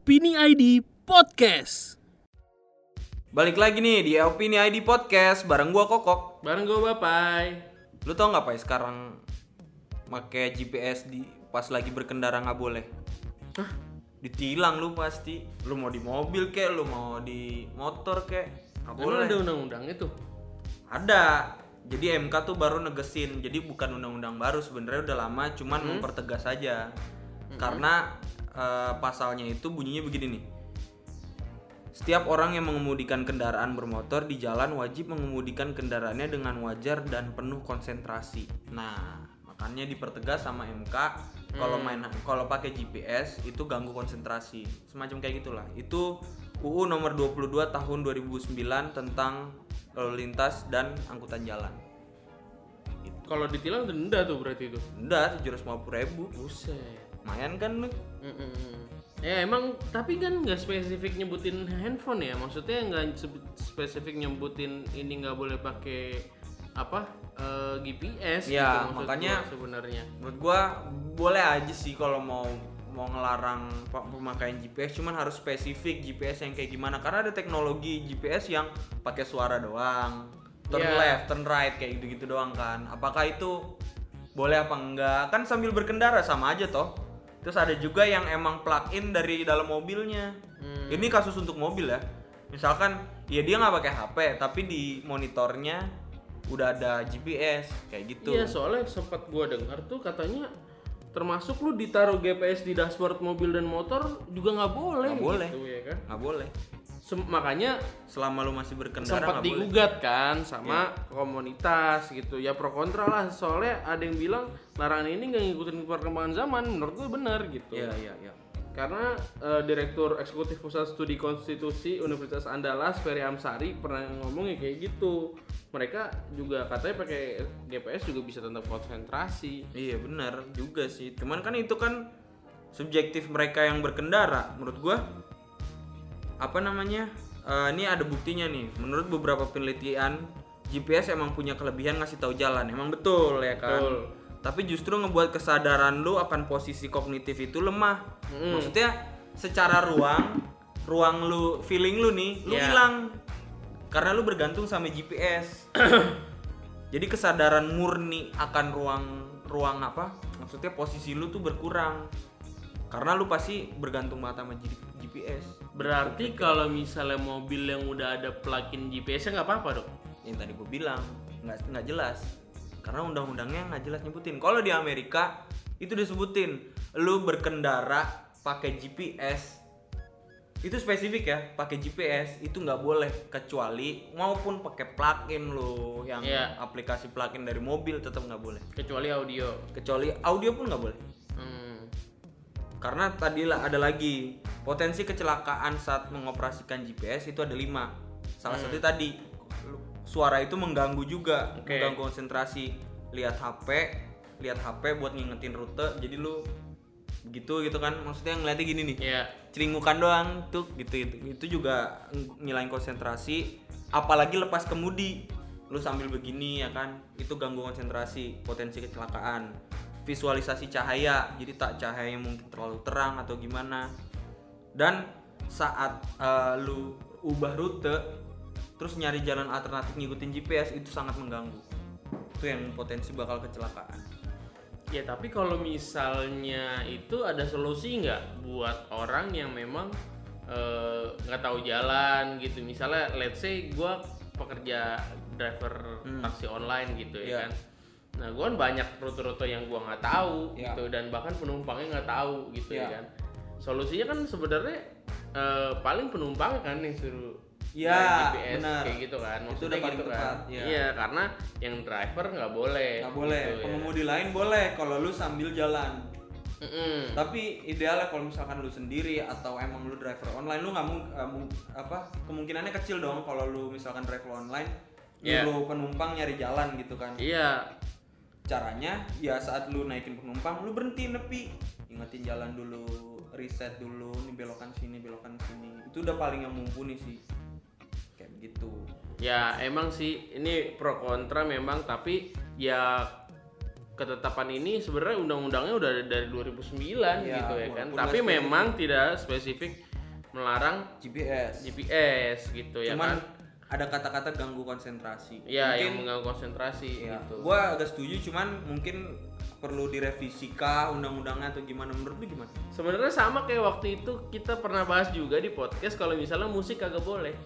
Opini ID Podcast. Balik lagi nih di Opini ID Podcast bareng gua Kokok. Bareng gue Bapai. Lu tau nggak Pak sekarang pakai GPS di pas lagi berkendara nggak boleh? Hah? Ditilang lu pasti. Lu mau di mobil kek, lu mau di motor kek. Nggak boleh. ada undang-undang itu? Ada. Jadi MK tuh baru negesin. Jadi bukan undang-undang baru sebenarnya udah lama, cuman mempertegas aja. Karena eh, pasalnya itu bunyinya begini nih. Setiap orang yang mengemudikan kendaraan bermotor di jalan wajib mengemudikan kendaraannya dengan wajar dan penuh konsentrasi. Nah, makanya dipertegas sama MK kalau main kalau pakai GPS itu ganggu konsentrasi. Semacam kayak gitulah. Itu UU nomor 22 tahun 2009 tentang lalu lintas dan angkutan jalan. Kalau ditilang denda tuh berarti itu. Udah 750 ribu. Buset. Lumayan kan lu? Ya emang tapi kan nggak spesifik nyebutin handphone ya. Maksudnya nggak spesifik nyebutin ini nggak boleh pakai apa eh, GPS. Ya, maksud makanya- sebenarnya. Menurut gua boleh aja sih kalau mau mau ngelarang pemakaian GPS cuman harus spesifik GPS yang kayak gimana karena ada teknologi GPS yang pakai suara doang turn Iya. left turn right kayak gitu-gitu doang kan apakah itu boleh apa enggak kan sambil berkendara sama aja toh terus ada juga yang emang plug in dari dalam mobilnya Hmm. ini kasus untuk mobil ya misalkan ya dia nggak pakai HP tapi di monitornya udah ada GPS kayak gitu Iya soalnya sempat gua dengar tuh katanya termasuk lu ditaruh GPS di dashboard mobil dan motor juga nggak boleh. Nggak boleh. Gitu, ya kan? nggak boleh Sem- makanya selama lu masih berkendara sempat nggak boleh. digugat kan sama komunitas gitu ya pro kontra lah soalnya ada yang bilang larangan ini nggak ngikutin perkembangan zaman menurut gue benar gitu Iya iya iya. karena eh, direktur eksekutif pusat studi konstitusi Universitas Andalas Ferry Amsari pernah ngomongnya kayak gitu mereka juga katanya pakai GPS juga bisa tetap konsentrasi Iya benar juga sih. Cuman kan itu kan subjektif mereka yang berkendara. Menurut gua apa namanya? eh, ini ada buktinya nih. Menurut beberapa penelitian GPS emang punya kelebihan ngasih tahu jalan. Emang betul ya kan? Betul. Tapi justru ngebuat kesadaran lu akan posisi kognitif itu lemah. Maksudnya secara ruang, ruang lu, feeling lu nih, lu Iya. hilang karena lu bergantung sama GPS. Jadi kesadaran murni akan ruang ruang apa? Maksudnya posisi lu tuh berkurang. Karena lu pasti bergantung banget sama GPS. Berarti kalau misalnya mobil yang udah ada plug-in GPS nya nggak apa-apa dong Yang tadi gue bilang nggak nggak jelas. Karena undang-undangnya nggak jelas nyebutin. Kalau di Amerika itu disebutin lu berkendara pakai GPS itu spesifik ya pakai GPS itu nggak boleh kecuali maupun pakai plugin lu yang Iya. aplikasi plugin dari mobil tetap nggak boleh kecuali audio kecuali audio pun nggak boleh. Karena tadi ada lagi potensi kecelakaan saat mengoperasikan GPS itu ada lima. Salah satu tadi suara itu mengganggu juga Oke. mengganggu konsentrasi. Lihat HP lihat HP buat ngingetin rute jadi lu begitu gitu kan. Maksudnya ngeliatnya gini nih ya ceringukan doang tuh gitu itu, itu juga ng- ngilangin konsentrasi apalagi lepas kemudi. Lu sambil begini ya kan? Itu ganggu konsentrasi potensi kecelakaan visualisasi cahaya jadi tak cahaya yang mungkin terlalu terang atau gimana dan saat eh, lu ubah rute terus nyari jalan alternatif ngikutin GPS itu sangat mengganggu itu yang potensi bakal kecelakaan Ya tapi kalau misalnya itu ada solusi nggak buat orang yang memang eh, nggak tahu jalan gitu. Misalnya let's say gue pekerja driver taksi online gitu ya Iya. kan. Nah gue kan banyak rute-rute yang gue nggak tahu Iya. gitu dan bahkan penumpangnya nggak tahu gitu Iya. ya kan. Solusinya kan sebenarnya eh, paling penumpang kan yang suruh Iya, GPS benar. kayak gitu kan. Itu udah paling gitu tepat, kan. iya. Iya karena yang driver nggak boleh. nggak boleh gitu ya. pengemudi lain boleh kalau lu sambil jalan Mm-mm. tapi idealnya kalau misalkan lu sendiri atau emang lu driver online lu nggak mung, eh, apa kemungkinannya kecil dong kalau lu misalkan driver online Iya. lu penumpang nyari jalan gitu kan Iya, caranya ya saat lu naikin penumpang lu berhenti nepi. Ingetin jalan dulu reset dulu nih belokan sini belokan sini. Itu udah paling yang mumpuni sih. Kayak begitu ya emang sih ini pro kontra memang tapi ya ketetapan ini sebenarnya undang-undangnya udah dari 2009 Iya, gitu ya kan. Tapi memang tidak spesifik melarang GPS. GPS gitu ya Cuman kan ada kata-kata ganggu konsentrasi. Iya yang mengganggu konsentrasi ya, gitu gua agak setuju cuman mungkin perlu direvisi kah undang-undangnya atau gimana menurut lu gimana? sebenarnya sama kayak waktu itu kita pernah bahas juga di podcast kalau misalnya musik kagak boleh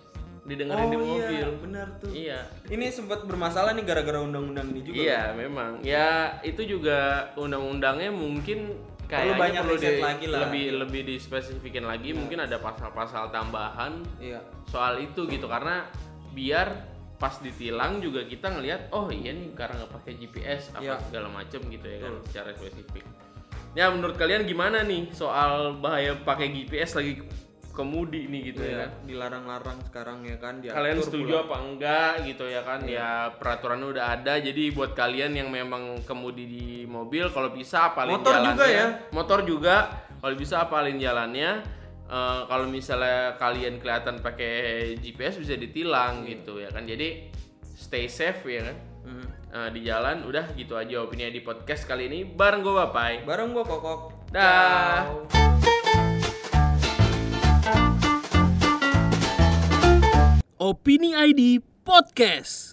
didengerin di mobil iya, benar tuh. iya Ini sempat bermasalah nih gara-gara undang-undang ini juga. Iya memang ya itu juga undang-undangnya mungkin kayaknya banyak perlu di- lagi lah. lebih lebih dispesifikin lagi mungkin ada pasal-pasal tambahan Iya. soal itu gitu karena biar pas ditilang juga kita ngelihat oh iya nih karena nggak pakai GPS apa Iya. segala macem gitu ya kan secara spesifik. Ya menurut kalian gimana nih soal bahaya pakai GPS lagi kemudi nih gitu ya Iya, kan? dilarang-larang sekarang ya kan diatur kalian setuju pula. apa enggak gitu ya kan Iya. ya peraturannya udah ada jadi buat kalian yang memang kemudi di mobil kalau bisa apalin Motor jalannya juga ya? motor juga kalau bisa apalin jalannya Eh, kalau misalnya kalian kelihatan pakai GPS bisa ditilang Iya. gitu ya kan jadi stay safe ya kan Mhm. Eh, di jalan udah gitu aja opini di podcast kali ini bareng gue bapai Bareng gua kokok. Dah. Opini ID Podcast.